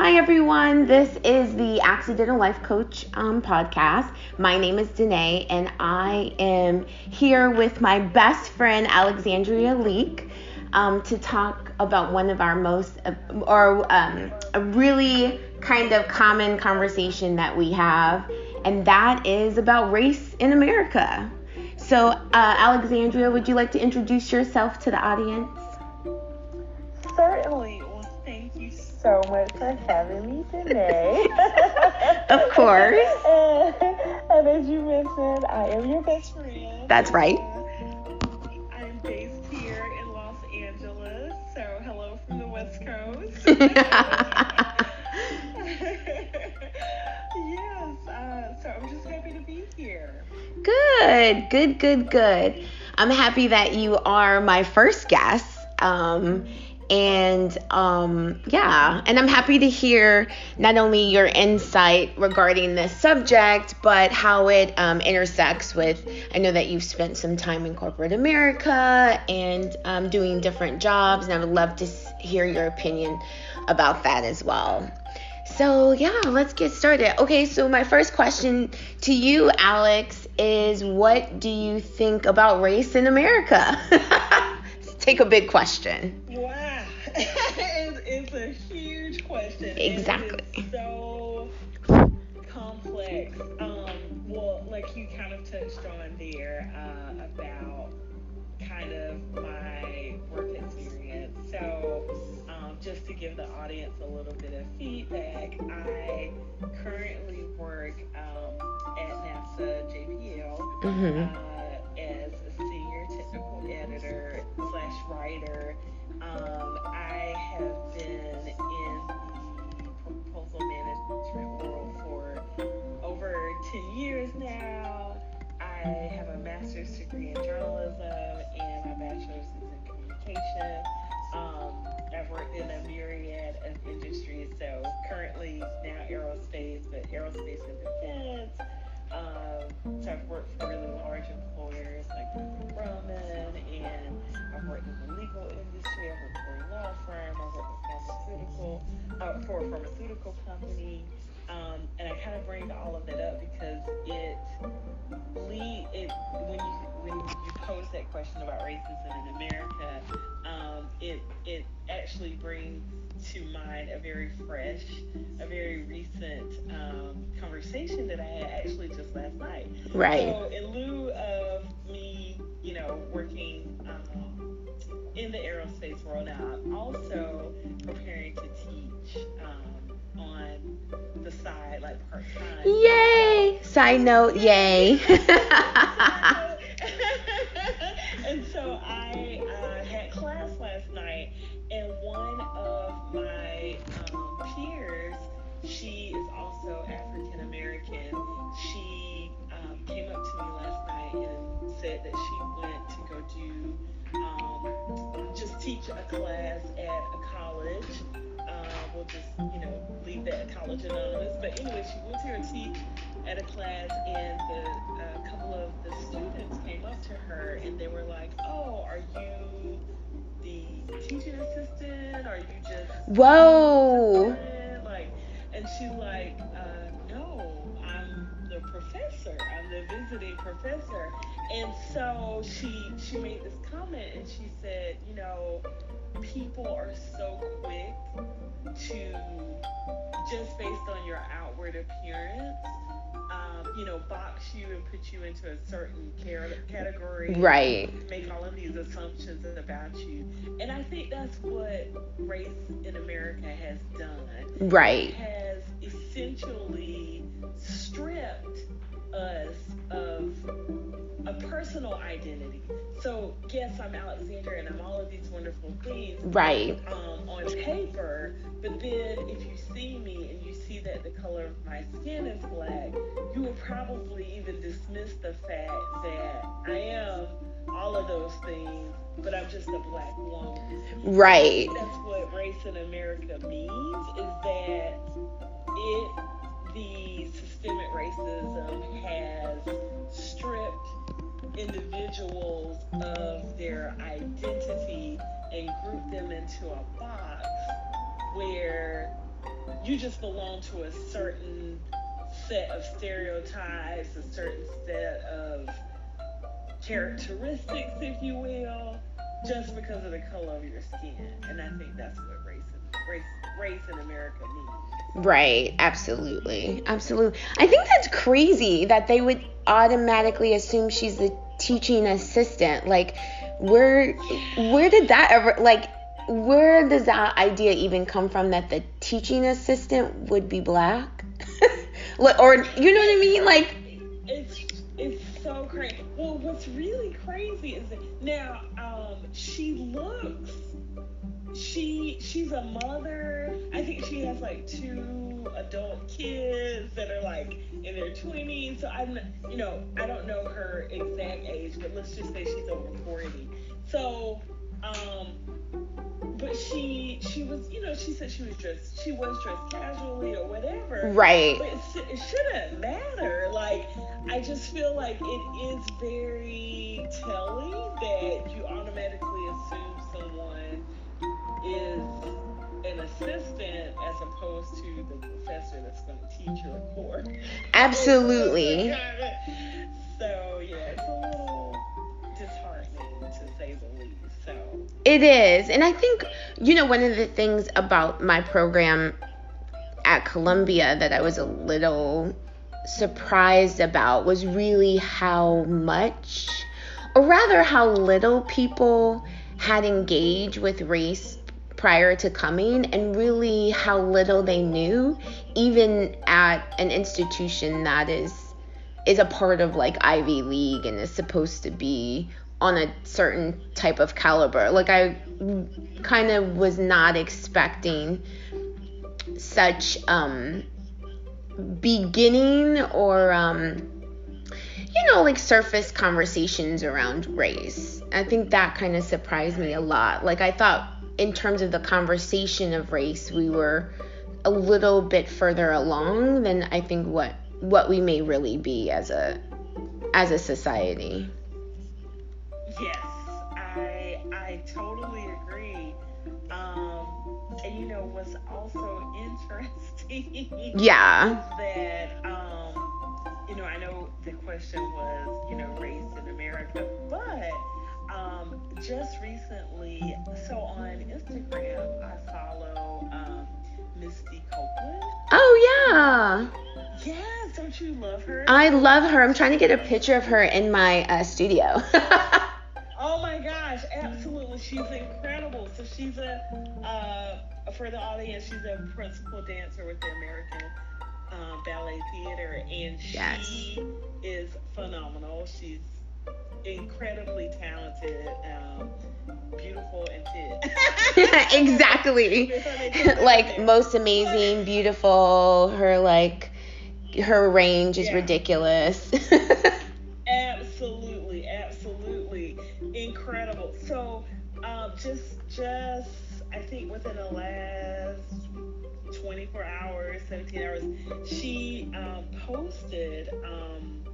Hi, everyone. This is the Accidental Life Coach um, podcast. My name is Danae, and I am here with my best friend, Alexandria Leak, um, to talk about one of our most, uh, or um, a really kind of common conversation that we have, and that is about race in America. So, uh, Alexandria, would you like to introduce yourself to the audience? So much for having me today. of course. and, and, as you mentioned, I am your best friend. That's right. I'm based here in Los Angeles, so hello from the West Coast. yes, uh, so I'm just happy to be here. Good, good, good, good. I'm happy that you are my first guest. Um, and um, yeah, and I'm happy to hear not only your insight regarding this subject, but how it um, intersects with. I know that you've spent some time in corporate America and um, doing different jobs, and I would love to hear your opinion about that as well. So, yeah, let's get started. Okay, so my first question to you, Alex, is what do you think about race in America? Take a big question. Wow it's, it's a huge question. Exactly. so complex. Um, well, like you kind of touched on there uh, about kind of my work experience. So, um, just to give the audience a little bit of feedback, I currently work um, at NASA JPL mm-hmm. Aerospace, and defense. Um, so I've worked for really large employers like Grumman, and I've worked in the legal industry. I've worked for a law firm. I've worked with pharmaceutical, uh, for a pharmaceutical company. Um, and I kind of bring all of that up because it lead it when you when you pose that question about racism in America, um, it it actually brings to mind a very fresh, a very recent um, conversation that I had actually just last night. Right. So in lieu of me, you know, working um, in the aerospace world now, I'm also preparing to teach. On the side, like part time. Yay! Side note, yay. and so I But anyway, she went here to teach at a class, and the uh, couple of the students came up to her and they were like, "Oh, are you the teaching assistant? Are you just whoa?" Like, and she like, uh, "No, I'm the professor. I'm the visiting professor." And so she she made this comment and she said, "You know." People are so quick to just based on your outward appearance um, you know, box you and put you into a certain category. Right. Make all of these assumptions about you. And I think that's what race in America has done. Right. It has essentially stripped us of a personal identity. So, yes, I'm Alexandria and I'm all of these wonderful things. Right. Um, on paper, but then if you see me and you see that the color of my skin is black, you will probably even dismiss the fact that I am all of those things, but I'm just a black woman. Right. That's what race in America means is that their identity and group them into a box where you just belong to a certain set of stereotypes, a certain set of characteristics, if you will, just because of the color of your skin. And I think that's what race race race in America means. Right, absolutely. Absolutely. I think that's crazy that they would automatically assume she's the teaching assistant. Like where where did that ever like where does that idea even come from that the teaching assistant would be black? or you know what I mean? Like it's it's so crazy. Well, what's really crazy is that now um, she looks she she's a mother. I think she has like two adult kids that are like in their 20s. So I'm you know I don't know her exact age, but let's just say she's over 40. So um but she she was you know she said she was dressed she was dressed casually or whatever right but it, it shouldn't matter like i just feel like it is very telling that you automatically assume someone is an assistant as opposed to the professor that's going to teach your course absolutely so yeah it's a little disheartening to say the least so it is. And I think, you know, one of the things about my program at Columbia that I was a little surprised about was really how much, or rather, how little people had engaged with race prior to coming and really how little they knew even at an institution that is is a part of like Ivy League and is supposed to be on a certain type of caliber. Like I kind of was not expecting such um beginning or um you know like surface conversations around race. I think that kind of surprised me a lot. Like I thought in terms of the conversation of race, we were a little bit further along than I think what what we may really be as a as a society. Yes, I I totally agree. Um, and you know what's also interesting? Yeah. that um, you know, I know the question was, you know, race in America, but um, just recently, so on Instagram, I follow um, Misty Copeland. Oh yeah. Yes, don't you love her? I love her. I'm trying to get a picture of her in my uh, studio. Oh my gosh, absolutely. She's incredible. So she's a, uh, for the audience, she's a principal dancer with the American um, Ballet Theater, and she Yes. is phenomenal. She's incredibly talented, um, beautiful, and fit. exactly. like most amazing, beautiful. Her like her range is Yeah. ridiculous. Absolutely, absolutely incredible. So, um, just, just, I think within the last 24 hours, 17 hours, she um, posted. Um,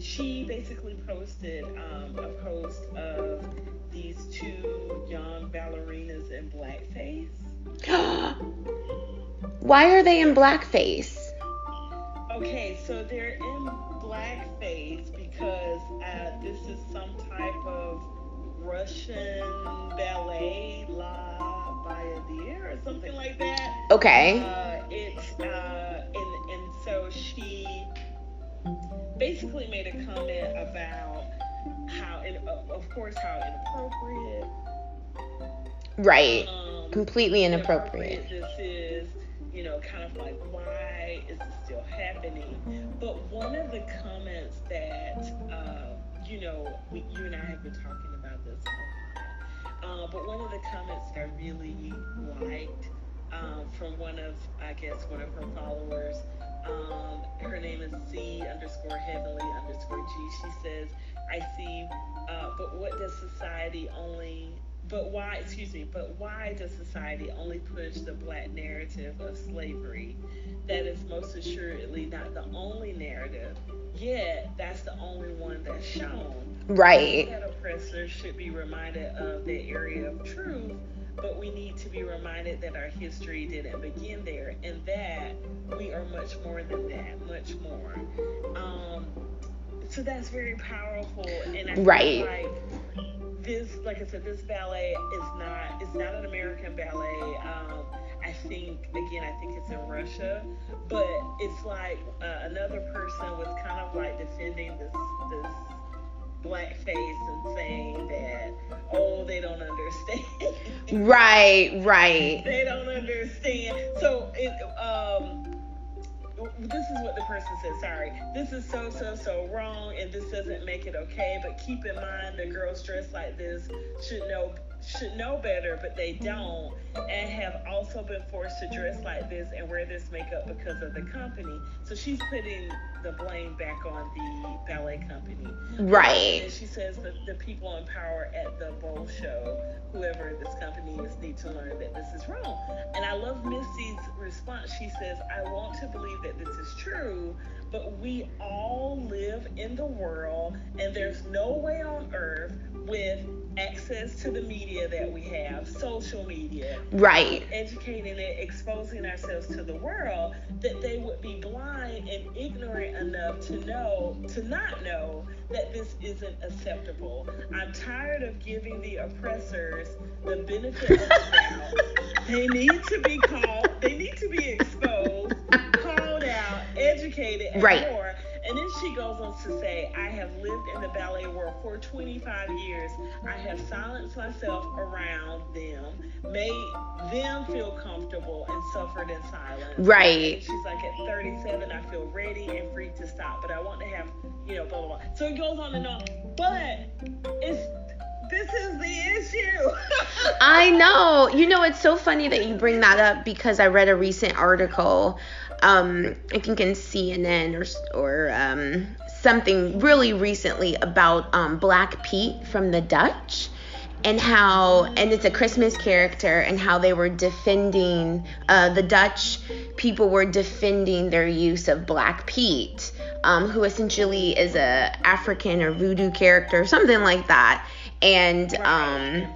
she basically posted um, a post of these two young ballerinas in blackface. Why are they in blackface? Okay, so they're in blackface because uh, this is some type of Russian ballet, La Bayadere, or something like that. Okay. Uh, it's uh, basically made a comment about how, in, of course, how inappropriate. Right. Um, Completely inappropriate. this is, you know, kind of like why is this still happening? But one of the comments that, uh, you know, we, you and I have been talking about this a lot. Uh, but one of the comments that I really liked um, from one of, I guess, one of her followers. Um, her name is C underscore heavenly underscore G. She says, I see, uh, but what does society only but why, excuse me, but why does society only push the black narrative of slavery? That is most assuredly not the only narrative, yet that's the only one that's shown. Right. That oppressors should be reminded of their area of truth but we need to be reminded that our history didn't begin there and that we are much more than that, much more. Um, so that's very powerful, and I right. like this, like I said, this ballet is not it's not an American ballet. Um, I think again, I think it's in Russia, but it's like uh, another person was kind of like defending this this blackface and saying that oh they don't understand. right, right. they don't understand. So it um this is what the person said. Sorry, this is so so so wrong, and this doesn't make it okay. But keep in mind, the girls dressed like this should know should know better, but they don't, and have also been forced to dress like this and wear this makeup because of the company. So she's putting the blame back on the ballet company. Right. And she says that the people in power at the Bowl show, whoever this company is, need to learn that this is wrong. And I love Misty's response. She says, I want to believe that this is true, but we all live in the world, and there's no way on earth with access to the media that we have, social media, right, um, educating it, exposing ourselves to the world, that they would be blind and ignorant enough to know, to not know that this isn't acceptable. I'm tired of giving the oppressors the benefit of the doubt. They need to be called, they need to be exposed, called out, educated, and right. more and then she goes on to say, I have lived in the ballet world for 25 years. I have silenced myself around them, made them feel comfortable, and suffered in silence. Right. And she's like, at 37, I feel ready and free to stop, but I want to have, you know, blah, blah, blah. So it goes on and on. But it's this is the issue. I know. You know, it's so funny that you bring that up because I read a recent article um, I think in CNN or or um, something really recently about um, Black Pete from the Dutch and how and it's a christmas character and how they were defending uh, the dutch people were defending their use of black pete um, who essentially is a african or voodoo character something like that. And um,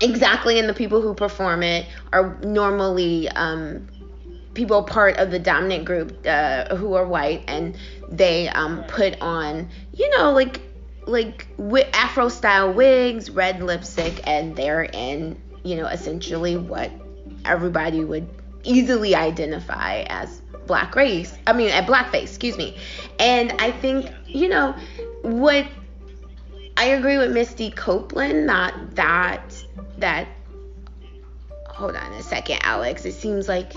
exactly and the people who perform it are normally um, people part of the dominant group uh, who are white and they um, put on you know like like afro style wigs red lipstick and they're in you know essentially what everybody would easily identify as black race i mean at blackface excuse me. And i think you know what i agree with misty copeland not that that hold on a second alex it seems like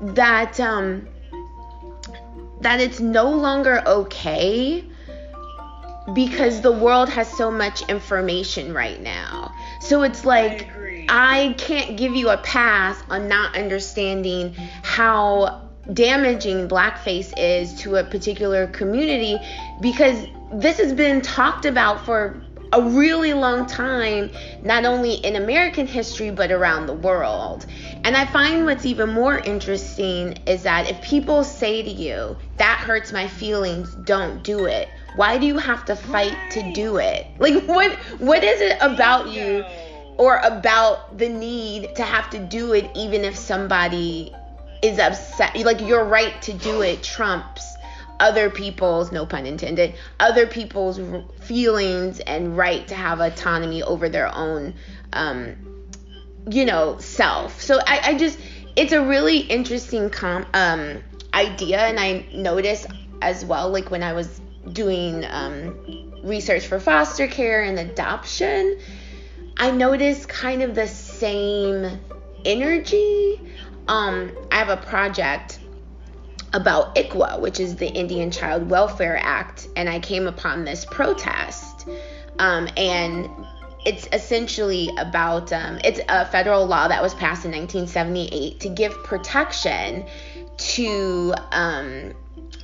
that um that it's no longer okay because the world has so much information right now. So it's like I, I can't give you a pass on not understanding how damaging blackface is to a particular community because this has been talked about for a really long time, not only in American history, but around the world. And I find what's even more interesting is that if people say to you, that hurts my feelings, don't do it. Why do you have to fight to do it? Like what what is it about you or about the need to have to do it even if somebody is upset? Like your right to do it trumps other people's, no pun intended, other people's feelings and right to have autonomy over their own, um, you know, self. So I, I just, it's a really interesting com- um, idea, and I noticed as well, like when I was doing um, research for foster care and adoption, I noticed kind of the same energy. Um, I have a project about ICWA, which is the Indian Child Welfare Act, and I came upon this protest. Um, and it's essentially about um, it's a federal law that was passed in 1978 to give protection to um,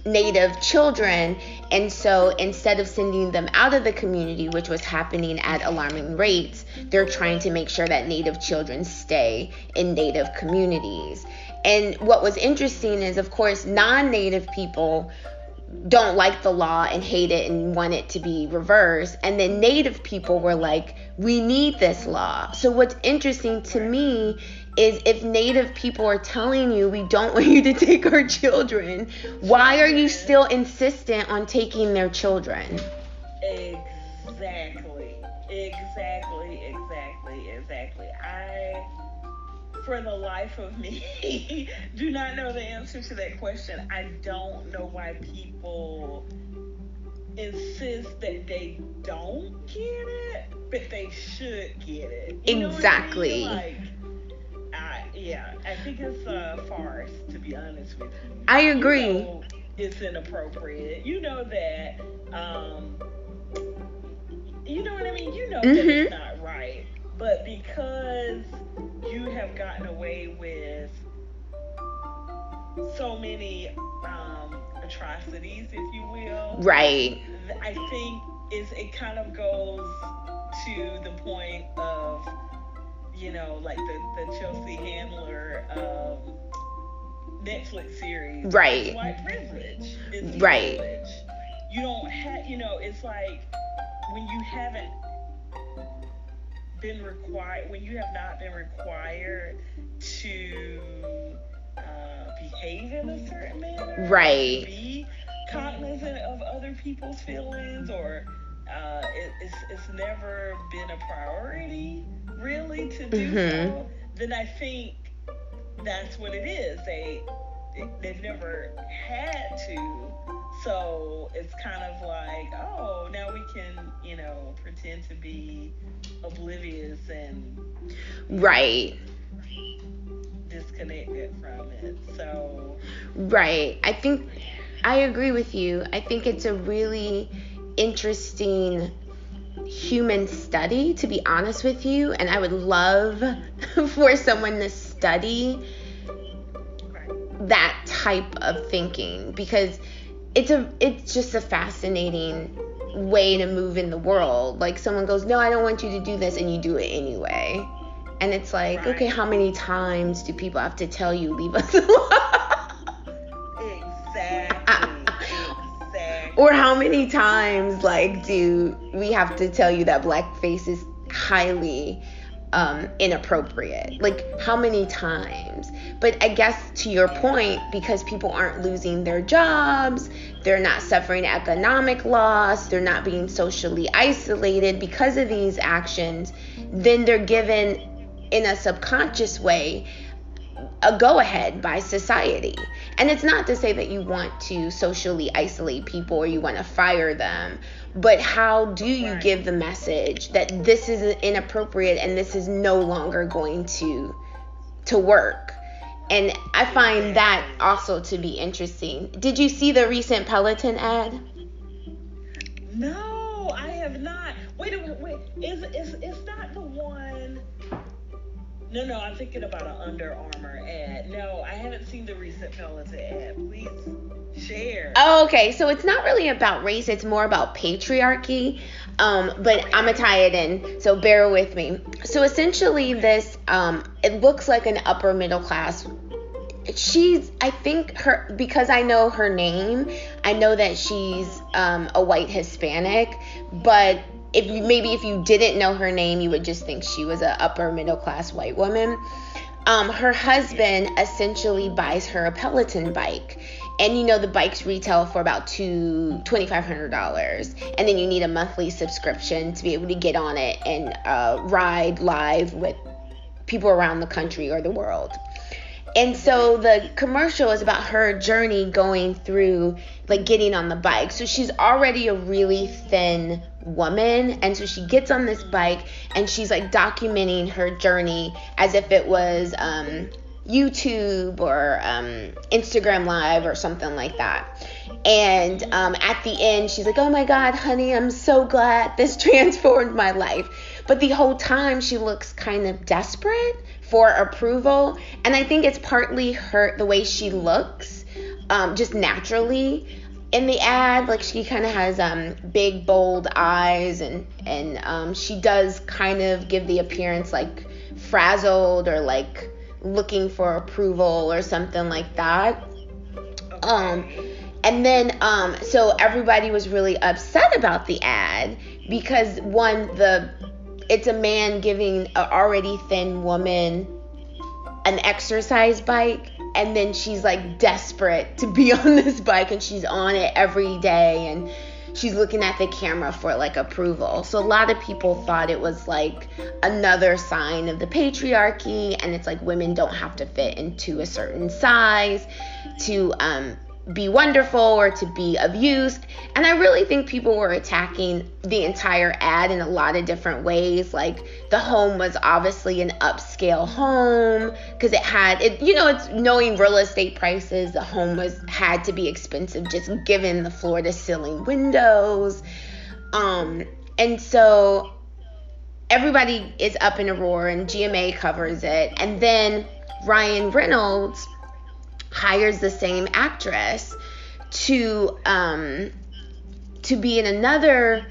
Native children. And so instead of sending them out of the community, which was happening at alarming rates, they're trying to make sure that Native children stay in Native communities. And what was interesting is, of course, non native people don't like the law and hate it and want it to be reversed. And then Native people were like, we need this law. So, what's interesting to me is if Native people are telling you we don't want you to take our children, why are you still insistent on taking their children? Exactly. Exactly. Exactly. Exactly. I for the life of me, do not know the answer to that question. I don't know why people insist that they don't get it, but they should get it. You exactly. I mean? Like, I, yeah, I think it's a farce, to be honest with you. I agree. You know it's inappropriate. You know that. Um, you know what I mean? You know mm-hmm. that it's not right. But because you have gotten away with so many um, atrocities, if you will. Right. I think is it kind of goes to the point of, you know, like the, the Chelsea Handler um, Netflix series. Right. White privilege. It's right. Privilege. You don't have, you know, it's like when you haven't been required, when you have not been required to uh, behave in a certain manner, right? Be cognizant of other people's feelings, or uh, it, it's it's never been a priority really to do mm-hmm. so. Then I think that's what it is. They they've never had to so it's kind of like, oh, now we can, you know, pretend to be oblivious and right disconnected from it. So right. I think I agree with you. I think it's a really interesting human study to be honest with you and I would love for someone to study that type of thinking because it's a it's just a fascinating way to move in the world. Like someone goes, "No, I don't want you to do this," and you do it anyway. And it's like, right. okay, how many times do people have to tell you leave us alone? exactly. exactly. Or how many times like do we have to tell you that blackface is highly um, inappropriate. Like, how many times? But I guess to your point, because people aren't losing their jobs, they're not suffering economic loss, they're not being socially isolated because of these actions, then they're given in a subconscious way a go ahead by society. And it's not to say that you want to socially isolate people or you want to fire them, but how do you give the message that this is inappropriate and this is no longer going to to work? And I find that also to be interesting. Did you see the recent Peloton ad? No, I have not. Wait a minute, wait. Is is is not the one no, no, I'm thinking about an Under Armour ad. No, I haven't seen the recent Peloton ad. Please share. Oh, okay. So it's not really about race, it's more about patriarchy. Um, but I'm gonna tie it in, so bear with me. So essentially, this um, it looks like an upper middle class. She's, I think her because I know her name, I know that she's um, a white Hispanic, but if maybe if you didn't know her name, you would just think she was a upper middle class white woman. Um, her husband essentially buys her a Peloton bike. And you know the bikes retail for about two twenty five hundred dollars, and then you need a monthly subscription to be able to get on it and uh, ride live with people around the country or the world. And so the commercial is about her journey going through like getting on the bike. So she's already a really thin woman and so she gets on this bike and she's like documenting her journey as if it was um, YouTube or um, Instagram Live or something like that. And um, at the end, she's like, Oh my God, honey, I'm so glad this transformed my life. But the whole time, she looks kind of desperate for approval. And I think it's partly her, the way she looks, um, just naturally. In the ad, like she kind of has um, big, bold eyes, and and um, she does kind of give the appearance like frazzled or like looking for approval or something like that. Um, and then um, so everybody was really upset about the ad because one the it's a man giving an already thin woman an exercise bike and then she's like desperate to be on this bike and she's on it every day and she's looking at the camera for like approval. So a lot of people thought it was like another sign of the patriarchy and it's like women don't have to fit into a certain size to um be wonderful or to be of use. And I really think people were attacking the entire ad in a lot of different ways. Like the home was obviously an upscale home because it had it, you know, it's knowing real estate prices, the home was had to be expensive just given the floor to ceiling windows. Um, and so everybody is up in a roar and GMA covers it. And then Ryan Reynolds hires the same actress to um, to be in another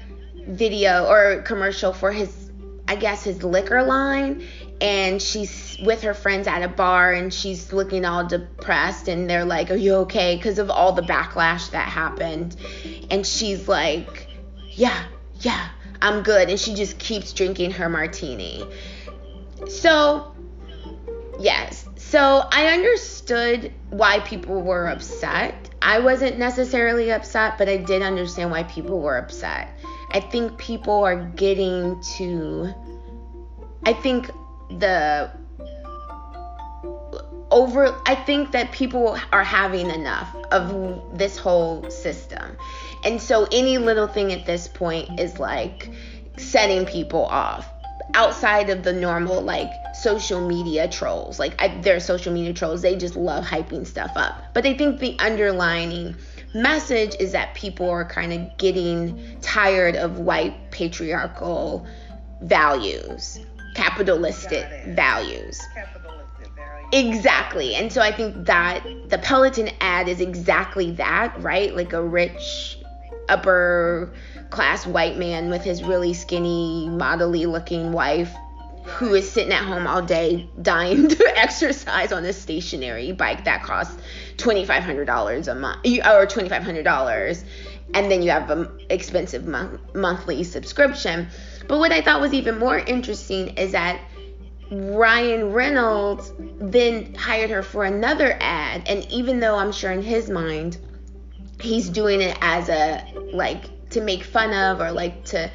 video or commercial for his I guess his liquor line. And she's with her friends at a bar and she's looking all depressed. And they're like are you okay? Because of all the backlash that happened. And she's like yeah yeah I'm good. And she just keeps drinking her martini. So yes so I understood why people were upset. I wasn't necessarily upset, but I did understand why people were upset. I think people are getting to I think the over I think that people are having enough of this whole system. And so any little thing at this point is like setting people off outside of the normal like social media trolls. Like I, they're social media trolls. They just love hyping stuff up. But they think the underlining message is that people are kind of getting tired of white patriarchal values, capitalistic values. Capitalistic value. Exactly. And so I think that the Peloton ad is exactly that, right? Like a rich upper class white man with his really skinny, modelly looking wife who is sitting at home all day dying to exercise on a stationary bike that costs $2500 a month or $2500 and then you have an expensive mon- monthly subscription. But what i thought was even more interesting is that ryan reynolds then hired her for another ad and even though i'm sure in his mind he's doing it as a like to make fun of or like to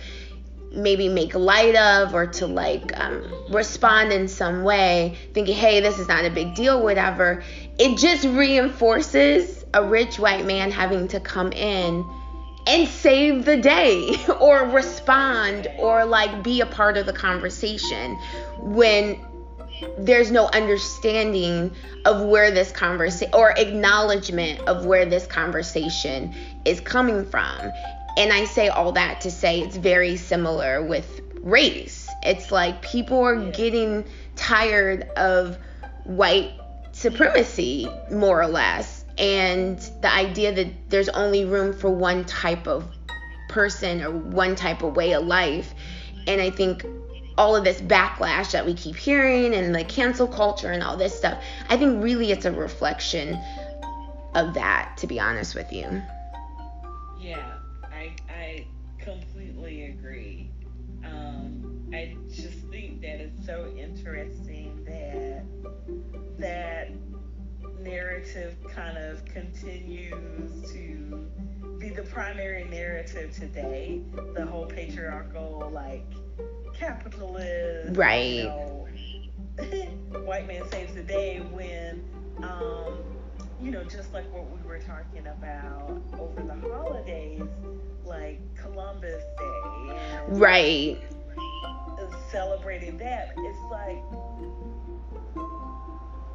maybe make light of or to like um, respond in some way, thinking, hey, this is not a big deal, whatever, it just reinforces a rich white man having to come in and save the day or respond or like be a part of the conversation when there's no understanding of where this conversation or acknowledgement of where this conversation is coming from and I say all that to say it's very similar with race. It's like people are getting tired of white supremacy, more or less, and the idea that there's only room for one type of person or one type of way of life. And I think all of this backlash that we keep hearing and the cancel culture and all this stuff, I think really it's a reflection of that, to be honest with you. Yeah. I just think that it's so interesting that that narrative kind of continues to be the primary narrative today. The whole patriarchal, like capitalist, right? You know, white man saves the day when um, you know, just like what we were talking about over the holidays, like Columbus Day. And right. Celebrating that, it's like,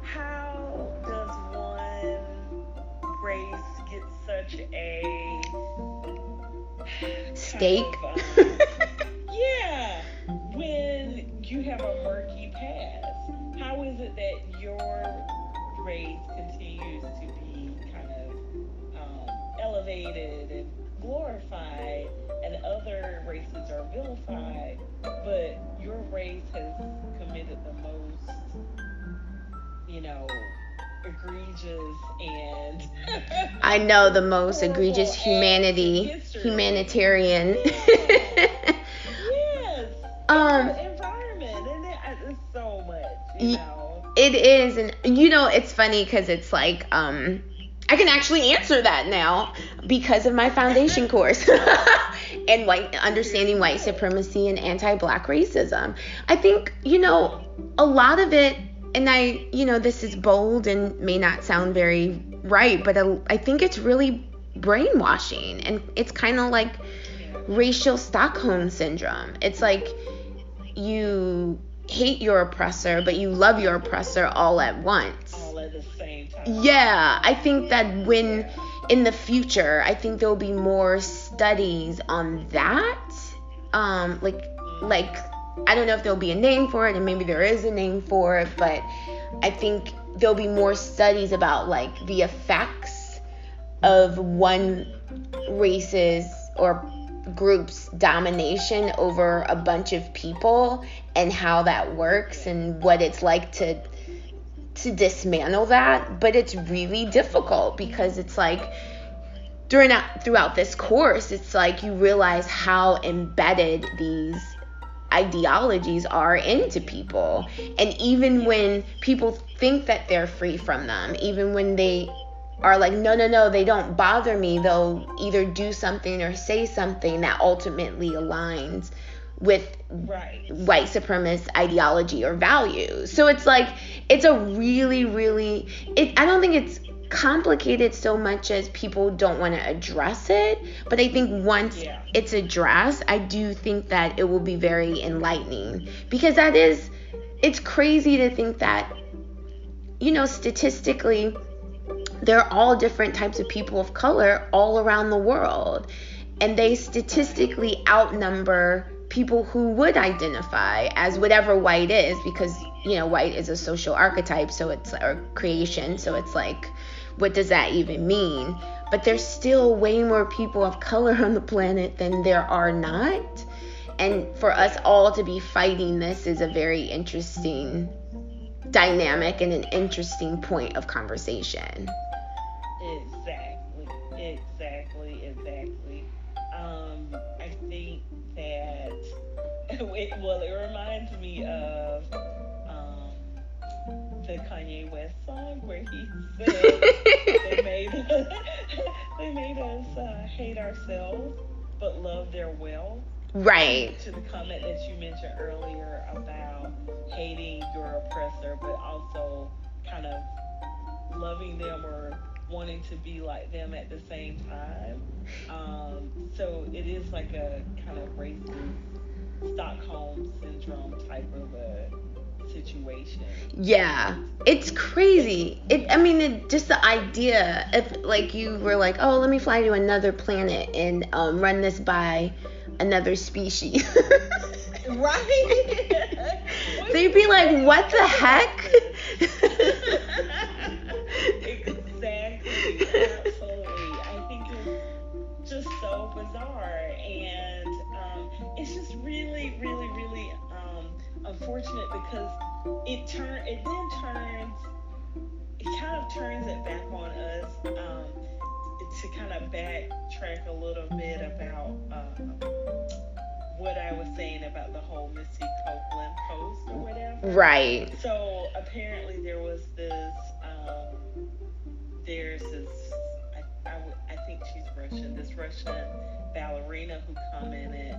how does one race get such a stake? Kind of, um, yeah, when you have a murky past, how is it that your race continues to be kind of um, elevated and glorified, other races are vilified, but your race has committed the most, you know, egregious and I know the most egregious humanity humanitarian. yes. um environment and it, it's so much, you know. It is, and you know, it's funny because it's like, um, I can actually answer that now because of my foundation course and white understanding white supremacy and anti-black racism. I think you know a lot of it, and I, you know, this is bold and may not sound very right, but I, I think it's really brainwashing, and it's kind of like racial Stockholm syndrome. It's like you hate your oppressor, but you love your oppressor all at once. all at the same time. Yeah, I think that when in the future, I think there'll be more studies on that. Um, like, like I don't know if there'll be a name for it, and maybe there is a name for it, but I think there'll be more studies about like the effects of one race's or group's domination over a bunch of people and how that works and what it's like to to dismantle that but it's really difficult because it's like during that throughout this course it's like you realize how embedded these ideologies are into people and even when people think that they're free from them even when they are like no no no they don't bother me they'll either do something or say something that ultimately aligns with Right. white supremacist ideology or values. So it's like it's a really really it I don't think it's complicated so much as people don't want to address it, but I think once Yeah. it's addressed, I do think that it will be very enlightening because that is it's crazy to think that you know statistically there are all different types of people of color all around the world and they statistically outnumber people who would identify as whatever white is because you know white is a social archetype so it's or creation so it's like what does that even mean? But there's still way more people of color on the planet than there are not. And for us all to be fighting this is a very interesting dynamic and an interesting point of conversation. Exactly, exactly, exactly. Um, I think that it, well, it reminds me of um, the Kanye West song where he said hate ourselves but love their will. right To the comment that you mentioned earlier about hating your oppressor, but also kind of loving them or wanting to be like them at the same time. Um, so it is like a kind of racist Stockholm syndrome type of a situation. Yeah, it's crazy. It, I mean, it, just the idea if like you were like, oh, let me fly to another planet and um, run this by another species. Right? They'd be like, what the heck? exactly. Absolutely. I think it's just so bizarre, unfortunate because it turn it then turns it kind of turns it back on us um, to kind of backtrack a little bit about um, what I was saying about the whole Misty Copeland post or whatever. right. So apparently there was this, um, there's this, I, I, I think she's Russian, this Russian ballerina who commented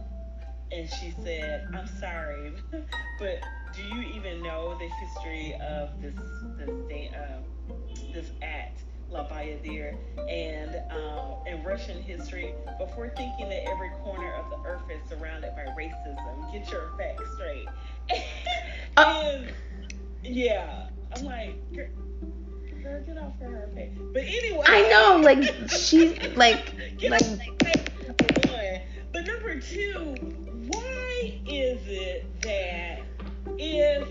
and she said, I'm sorry, but do you even know the history of this, this, da- uh, this act? La Bayadere, and uh, in Russian history, before thinking that every corner of the earth is surrounded by racism, get your facts straight. Uh. and yeah, I'm like, girl, girl, get off of her face. But anyway, I know, like she's like like her one. But number two, why is it that if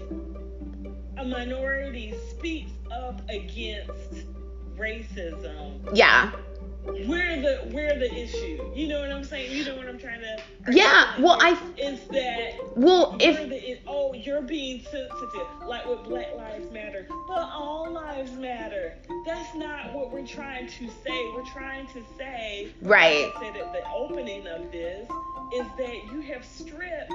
a minority speaks up against racism, yeah, we're the we're the issue. You know what I'm saying? You know what I'm trying to. Yeah. Well, I. Is that. Well, if. The, oh, you're being sensitive, like with Black Lives Matter, but all lives matter. That's not what we're trying to say. We're trying to say. Right. Like I said at the opening of this is that you have stripped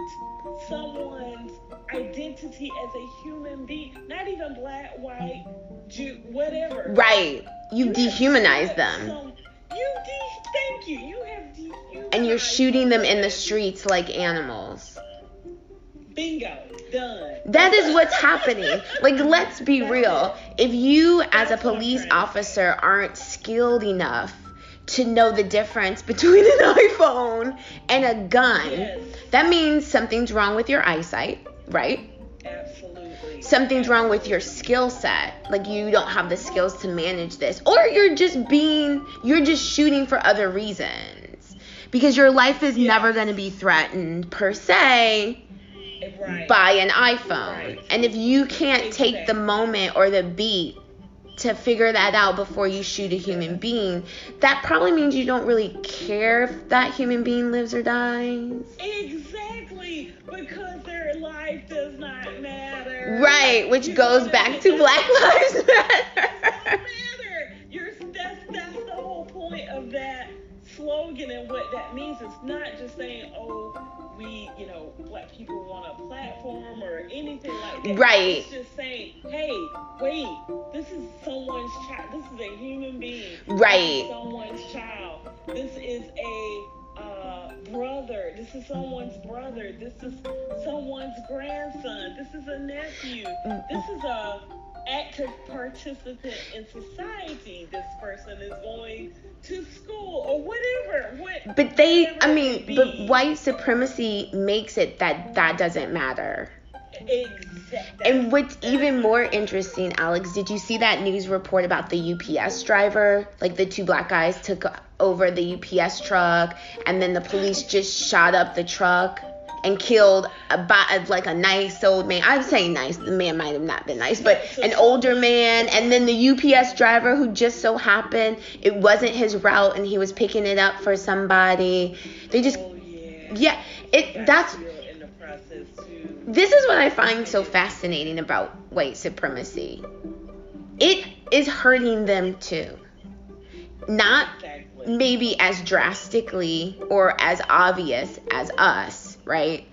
someone's identity as a human being, not even black, white, Jew, whatever. Right. You, you dehumanize them. Some, you de- thank you. You have dehumanized. And you're shooting them in the streets like animals. Bingo. Done. That is what's happening. Like, let's be real. If you, as a police officer, aren't skilled enough to know the difference between an iPhone and a gun, yes. that means something's wrong with your eyesight, right? Something's wrong with your skill set. Like you don't have the skills to manage this. Or you're just being you're just shooting for other reasons. Because your life is yes. never going to be threatened per se right. by an iPhone. Right. And if you can't take the moment or the beat to figure that out before you shoot a human being, that probably means you don't really care if that human being lives or dies. Exactly, because their life does not matter. Right, which you goes back to Black Lives Matter. matter. You're, that's, that's the whole point of that slogan and what that means. It's not just saying, oh, we, you know, black people want a platform or anything like that. Right. It's just saying, hey, wait, this is someone's child. This is a human being. Right. someone's child. This is a uh, brother. This is someone's brother. This is someone's grandson. This is a nephew. This is a active participant in society. This person is going to school or whatever. What, but they, I mean, but white supremacy makes it that that doesn't matter. Exactly. And what's even more interesting, Alex, did you see that news report about the UPS driver? Like the two black guys took over the UPS truck, and then the police just shot up the truck and killed a, like a nice old man. I'm saying nice. The man might have not been nice, but an older man. And then the UPS driver who just so happened it wasn't his route and he was picking it up for somebody. They just oh, yeah. yeah. It that's this is what I find so fascinating about white supremacy. It is hurting them too. Not maybe as drastically or as obvious as us right?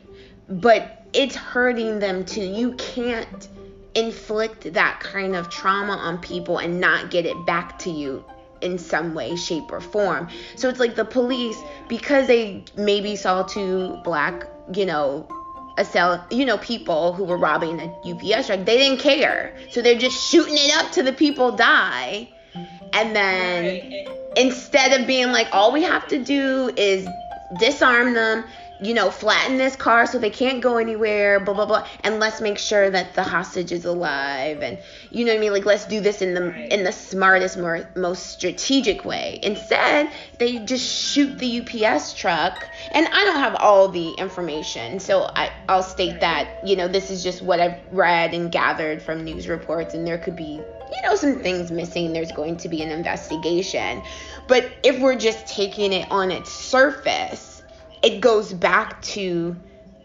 But it's hurting them too. You can't inflict that kind of trauma on people and not get it back to you in some way, shape, or form. So it's like the police, because they maybe saw two black, you know, a cell, you know, people who were robbing a UPS truck, they didn't care. So they're just shooting it up to the people die. And then instead of being like, all we have to do is disarm them, you know, flatten this car so they can't go anywhere, blah blah blah, and let's make sure that the hostage is alive, and you know what I mean, like let's do this in the in the smartest, more most strategic way. Instead, they just shoot the UPS truck, and I don't have all the information, so I I'll state that you know this is just what I've read and gathered from news reports, and there could be you know some things missing. There's going to be an investigation, but if we're just taking it on its surface it goes back to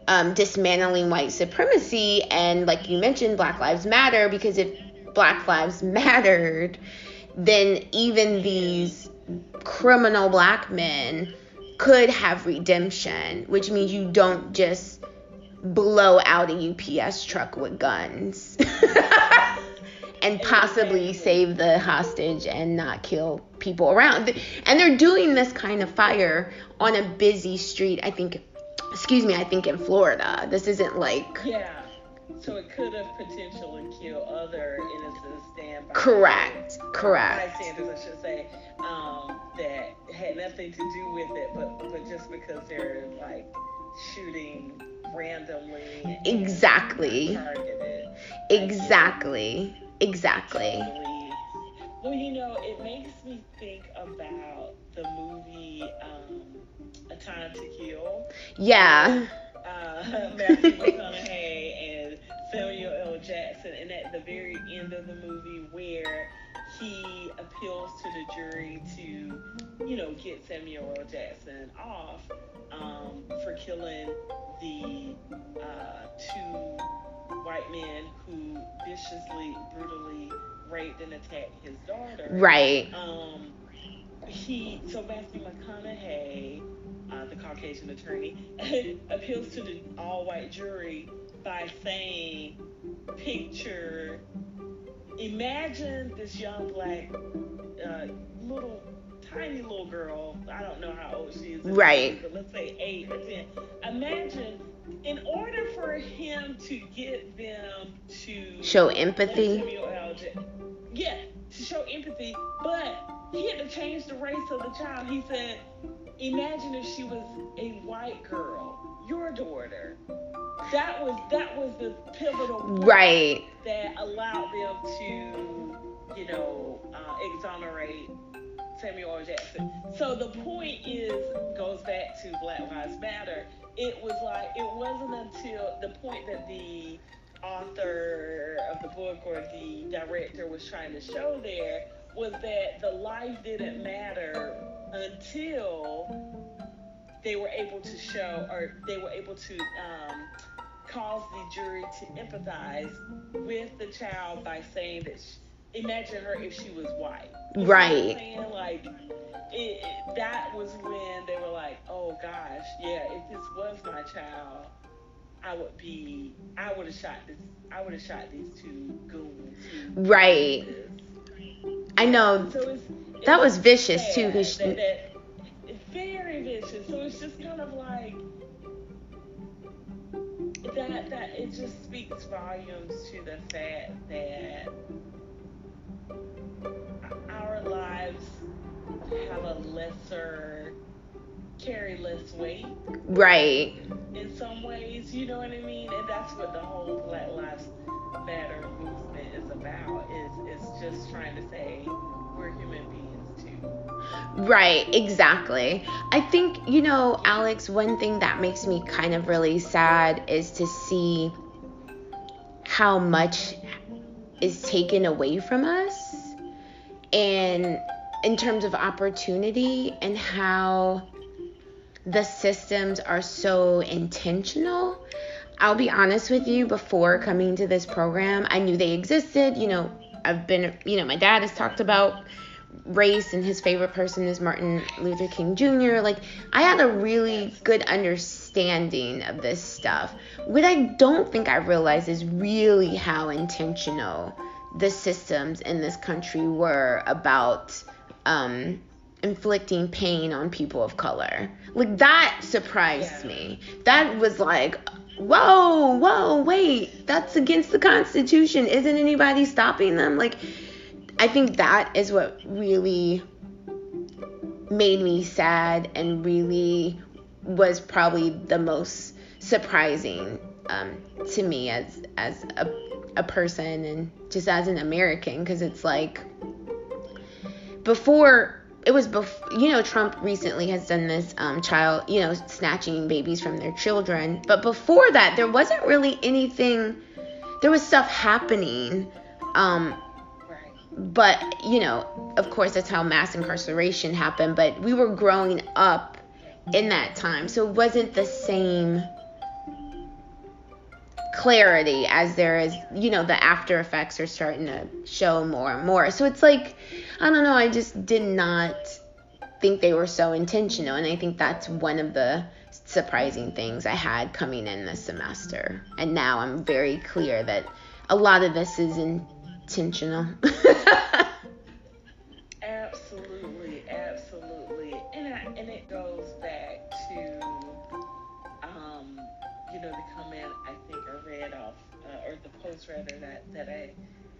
um, dismantling white supremacy and, like you mentioned, Black Lives Matter. Because if Black Lives mattered, then even these criminal black men could have redemption, which means you don't just blow out a UPS truck with guns. and possibly save the hostage and not kill people around. And they're doing this kind of fire on a busy street, I think, excuse me, I think in Florida. This isn't like. Yeah. So it could have potentially killed other innocent standby. Correct. Correct. Bystanders, I should say, um, that had nothing to do with it, but but just because they're like shooting randomly. Exactly. Exactly. Exactly. Well, you know, it makes me think about the movie um, A Time to Kill. Yeah. Uh, Matthew McConaughey and Samuel L. Jackson, and at the very end of the movie, where he appeals to the jury to, you know, get Samuel L. Jackson off um, for killing the uh, two white men who viciously, brutally raped and attacked his daughter. Right. Um, he so Matthew McConaughey, uh, the Caucasian attorney, appeals to the all-white jury by saying, "Picture, imagine this young black uh, little." Tiny little girl, I don't know how old she is. Right. But let's say eight or ten. Imagine in order for him to get them to Show empathy. Samuel L. J- yeah, to show empathy, but he had to change the race of the child. He said, "Imagine if she was a white girl, your daughter." That was that was the pivotal point Right. that allowed them to, you know, uh, exonerate Samuel L. Jackson. So the point is goes back to Black Lives Matter. It was like it wasn't until the point that the author of the book or the director was trying to show there was that the life didn't matter until they were able to show or they were able to um, cause the jury to empathize with the child by saying that sh imagine her if she was white You know what I'm Right. like it, that was when they were like oh gosh yeah if this was my child i would be i would have shot this i would have shot these two goons Right. I know. So it's, That was vicious, too, 'cause she- that, that, very vicious. So it's just kind of like that. That it just speaks volumes to the fact that our lives have a lesser, carry less weight Right. in some ways. You know what I mean? And that's what the whole Black Lives Matter movement is about. Is is just trying to say we're human beings too. Right, exactly. I think, you know, Alex, one thing that makes me kind of really sad is to see how much is taken away from us and in terms of opportunity and how the systems are so intentional. I'll be honest with you, before coming to this program, I knew they existed. You know, I've been, you know, my dad has talked about race and his favorite person is Martin Luther King Jr. Like, I had a really good understanding of this stuff. What I don't think I realized is really how intentional the systems in this country were about um, inflicting pain on people of color. Like, that surprised Yeah. me. That was like, whoa, whoa, wait, that's against the Constitution. Isn't anybody stopping them? Like, I think that is what really made me sad and really was probably the most surprising um, to me as as a, a person and just as an American because it's like before it was before you know Trump recently has done this um, child you know snatching babies from their children. But before that there wasn't really anything there was stuff happening um, but you know of course that's how mass incarceration happened but we were growing up in that time so it wasn't the same clarity as there is you know the after effects are starting to show more and more. So it's like i don't know i just did not think they were so intentional and i think that's one of the surprising things i had coming in this semester. And now i'm very clear that a lot of this is intentional rather that that I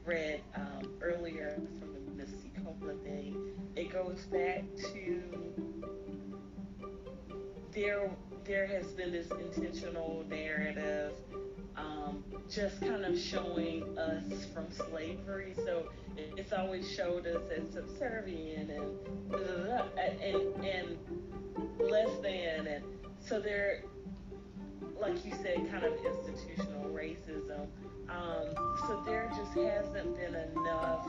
read um, earlier from the Misty Copeland thing. It goes back to there there has been this intentional narrative um, just kind of showing us from slavery. So it's always showed us as subservient and blah, blah, blah, and and less than, and so there, like you said, kind of institutional racism. Um, so there just hasn't been enough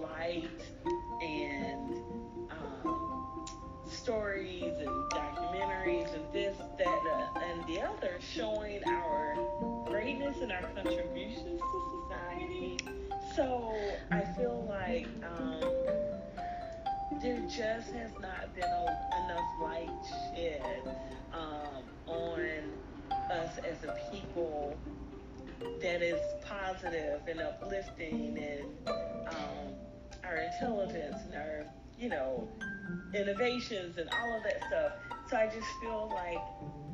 light and um, stories and documentaries and this, that, uh, and the other showing our greatness and our contributions to society. So I feel like um, there just has not been a, enough light shed um, on us as a people that is positive and uplifting and um, our intelligence and our, you know, innovations and all of that stuff. So I just feel like,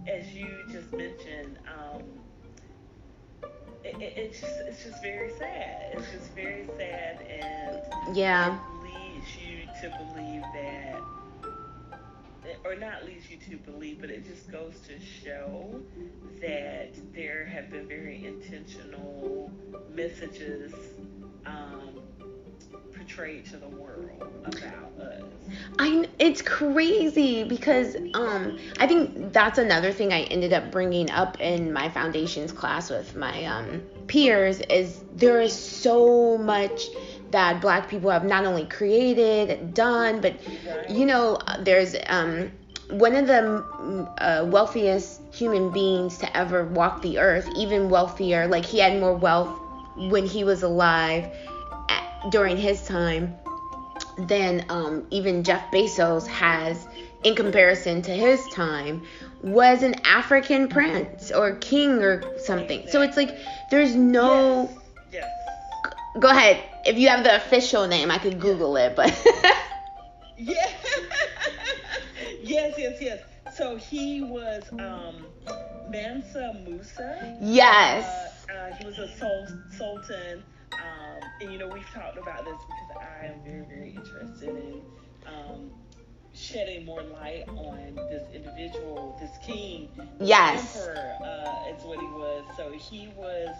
as you just mentioned, um, it, it, it's just it's just very sad. It's just very sad, and yeah, it leads you to believe that or not leads you to believe, but it just goes to show that there have been very intentional messages um, portrayed to the world about us. I it's crazy because um I think that's another thing I ended up bringing up in my foundations class with my um peers is there is so much that black people have not only created, and done, but you know, there's um, one of the uh, wealthiest human beings to ever walk the earth, even wealthier, like he had more wealth when he was alive at, during his time than um, even Jeff Bezos has in comparison to his time was an African prince or king or something. So it's like there's no. Yes. yes. Go ahead if you have the official name, I could Google it, but. yeah. yes, yes, yes. So he was um, Mansa Musa. Yes. Uh, uh, he was a sultan. Um, and you know, we've talked about this because I am very, very interested in um, shedding more light on this individual, this king. Yes. Emperor uh, is what he was. So he was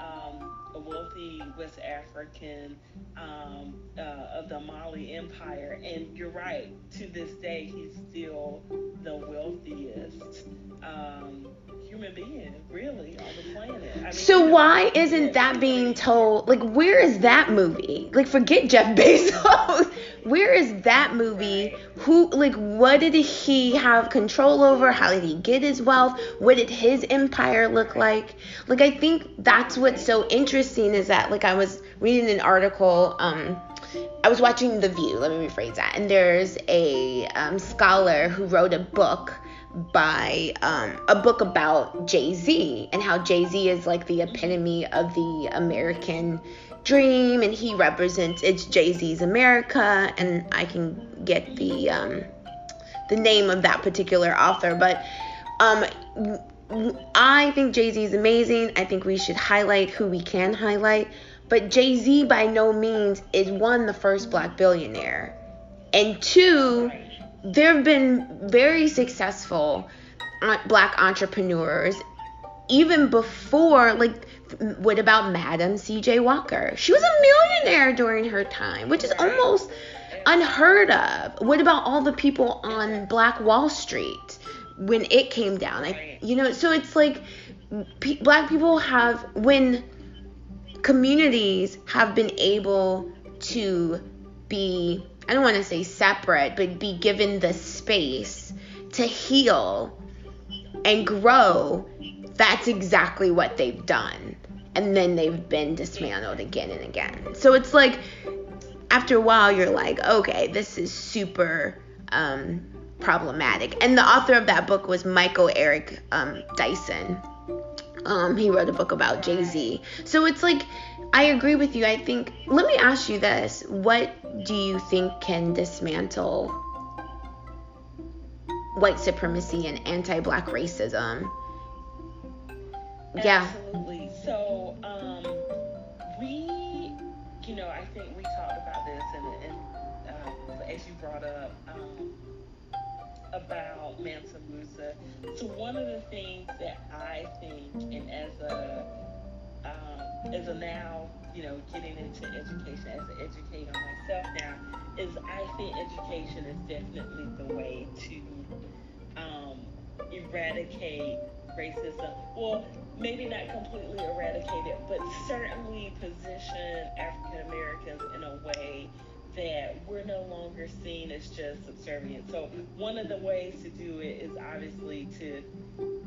um, a wealthy West African um, uh, of the Mali Empire, and you're right. To this day, he's still the wealthiest um, human being, really, on the planet. I mean, so why isn't that being told? Like, where is that movie? Like, forget Jeff Bezos. Where is that movie? Who, like, what did he have control over? How did he get his wealth? What did his empire look like? Like, I think that's what's so interesting is that, like, I was reading an article. Um, I was watching The View. Let me rephrase that. And there's a um, scholar who wrote a book by um, a book about Jay Z and how Jay Z is like the epitome of the American dream and he represents it's Jay Z's America and I can get the um, the name of that particular author, but um, I think Jay Z is amazing. I think we should highlight who we can highlight, but Jay Z by no means is one the first black billionaire, and two there have been very successful black entrepreneurs even before like what about madam cj walker? She was a millionaire during her time which is almost unheard of. What about all the people on black wall street when it came down? Like you know so it's like black people have when communities have been able to be I don't want to say separate, but be given the space to heal and grow, that's exactly what they've done. And then they've been dismantled again and again. So it's like, after a while, you're like, okay, this is super um, problematic. And the author of that book was Michael Eric um, Dyson. Um, he wrote a book about Jay Z. So it's like, I agree with you. I think, let me ask you this. What do you think can dismantle white supremacy and anti black racism? Yeah. Absolutely. So, um, we, you know, I think we talked about this and, and uh, as you brought up, um, about Mansa Musa. So one of the things that I think, and as a um, as a now, you know, getting into education as an educator myself now, is I think education is definitely the way to um, eradicate racism. Well, maybe not completely eradicate it, but certainly position African Americans in a way that we're no longer seen as just subservient. So one of the ways to do it is obviously to,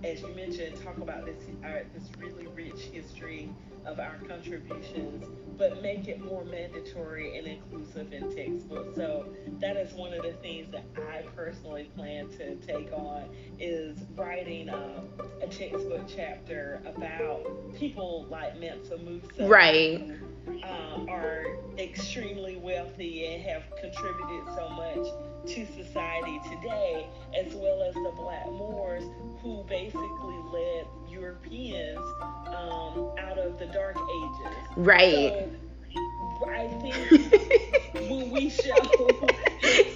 as you mentioned, talk about this our, this really rich history of our contributions, but make it more mandatory and inclusive in textbooks. So that is one of the things that I personally plan to take on is writing um, a textbook chapter about people like Mansa Musa. Right. Um, are extremely wealthy and have contributed so much to society today, as well as the Black Moors who basically led Europeans um, out of the Dark Ages. Right. So I think when we show,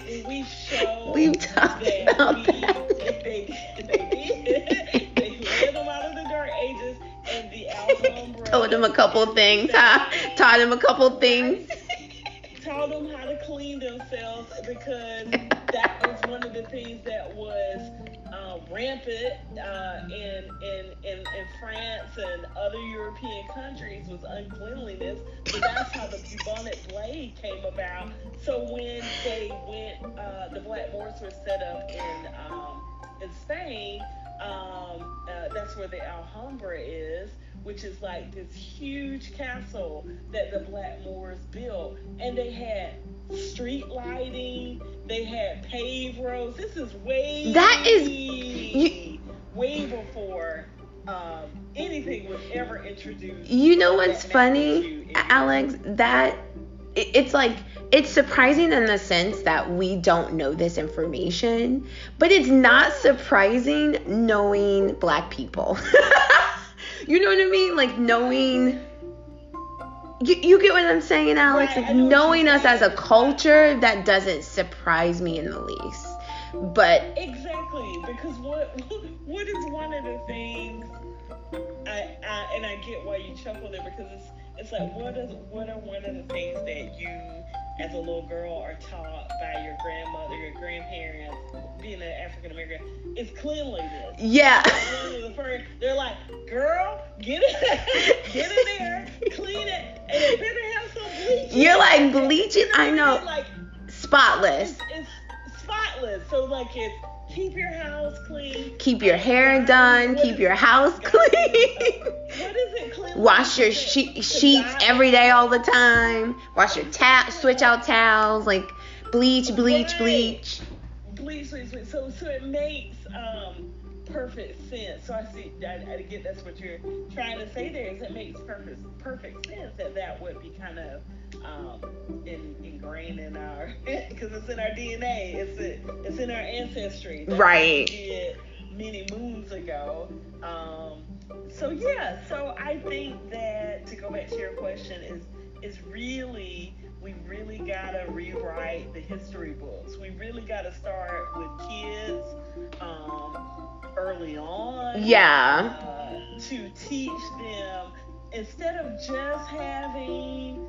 when we show We've talked that about we, that. they, they did, they led them out of the Dark Ages, and the Alhambra Told him a couple things, huh? Taught him a couple things. Taught them how to clean themselves because that was one of the things that was uh, rampant uh, in, in in in France and other European countries was uncleanliness. So that's how the bubonic plague came about. So when they went, uh, the Black Moors were set up in um, in Spain. Um, uh, that's where the Alhambra is, which is like this huge castle that the Black Moors built, and they had street lighting, they had paved roads. This is way That is- you- way before um, anything was ever introduced. You know what's funny, Alex? That it's like it's surprising in the sense that we don't know this information, but it's not surprising knowing black people. you know what I mean? Like knowing you, you get what I'm saying, Alex? Like I know what knowing us as a culture, that doesn't surprise me in the least. But Exactly, because what what is one of the things I, I and I get why you chuckle there because it's it's like what is what are one of the things that you as a little girl are taught by your grandmother, your grandparents, being an African American, is cleanliness. yeah. They're like, girl, get it, get in there, clean it, and it better have some bleach. You're like bleaching, I know. Like Spotless. it's, it's spotless. So like it's keep your house clean. Keep your hair done, What keep your house clean. What is it clean? Wash your she- sheets every day all the time. Wash your towel, switch out towels, like bleach, bleach, bleach. Bleach, bleach, bleach. So so it makes um perfect sense. So I see. I, I get that's what you're trying to say there. Is it makes perfect perfect sense that that would be kind of um in, ingrained in our because it's in our DNA. It's it, it's in our ancestry. Right. many moons ago. Um, so yeah. So I think that to go back to your question is is really we really gotta rewrite the history books. We really gotta start with kids um, early on. Yeah. Uh, to teach them instead of just having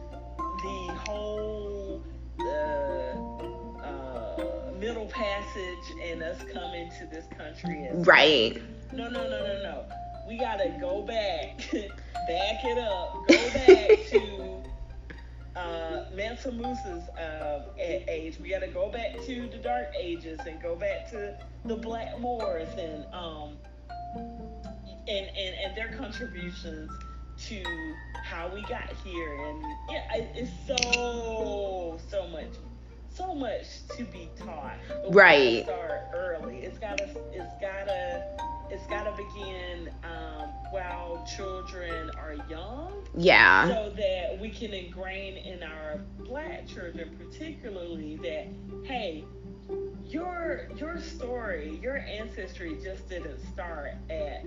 the whole uh, uh, middle passage and us coming to this country as Right. no, no, no, no, no. We gotta go back, back it up, go back to uh, Mansa Musa's uh, age. We gotta go back to the Dark Ages and go back to the Black Moors and um and and, and their contributions to how we got here. And yeah, it- it's so so much. So much to be taught. But Right. Start early. It's gotta. It's gotta. It's gotta begin um, while children are young, Yeah. so that we can ingrain in our black children, particularly that hey, your your story, your ancestry just didn't start at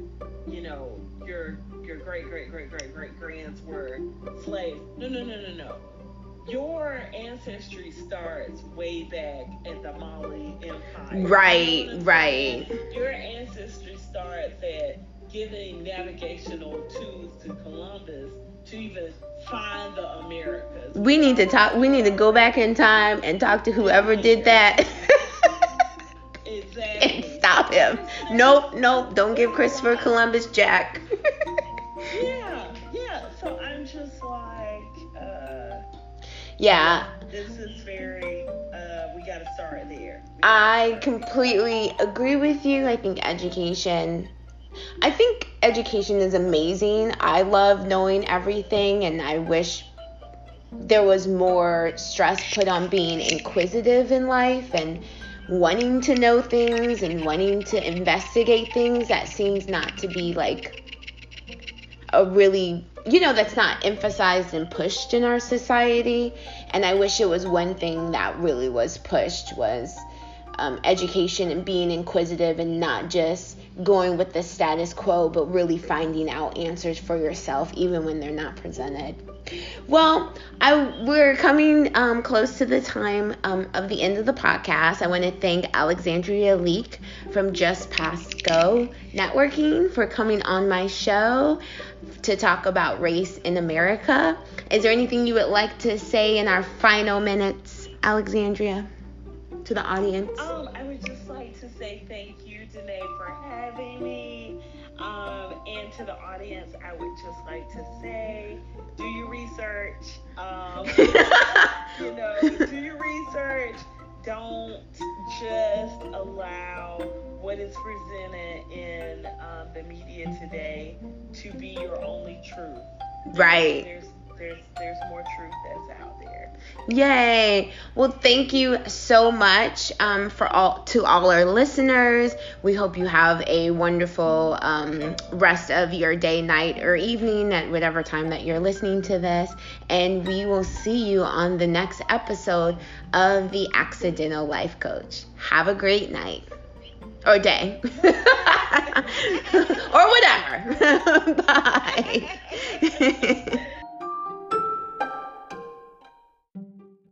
you know your your great great great great great grands were slaves. No no no no no. Your ancestry starts way back at the Mali Empire. Right, You know what I'm right. Your ancestry starts at giving navigational tools to Columbus to even find the Americas. We need to talk we need to go back in time and talk to whoever did that. Exactly. and stop him. Nope, nope. Don't give Christopher Columbus Jack. yeah, yeah. So I'm just like, uh, yeah. This is very. Uh, we got to start there. I completely agree with you. I think education. I think education is amazing. I love knowing everything, and I wish there was more stress put on being inquisitive in life and wanting to know things and wanting to investigate things that seems not to be like a really you know that's not emphasized and pushed in our society and i wish it was one thing that really was pushed was um, education and being inquisitive and not just going with the status quo, but really finding out answers for yourself, even when they're not presented. Well, I we're coming um, close to the time um, of the end of the podcast. I want to thank Alexandria Leak from Just Past Go Networking for coming on my show to talk about race in America. Is there anything you would like to say in our final minutes, Alexandria, to the audience? Um, I would just like to say thank you, Danae, for having me. Um, and to the audience, I would just like to say, do your research. Um, you know, do your research. Don't just allow what is presented in um, the media today to be your only truth. Right. There's there's there's more truth that's out there. Yay! Well, thank you so much um, for all to all our listeners. We hope you have a wonderful um, rest of your day, night, or evening at whatever time that you're listening to this. And we will see you on the next episode of the Accidental Life Coach. Have a great night or day or whatever. Bye.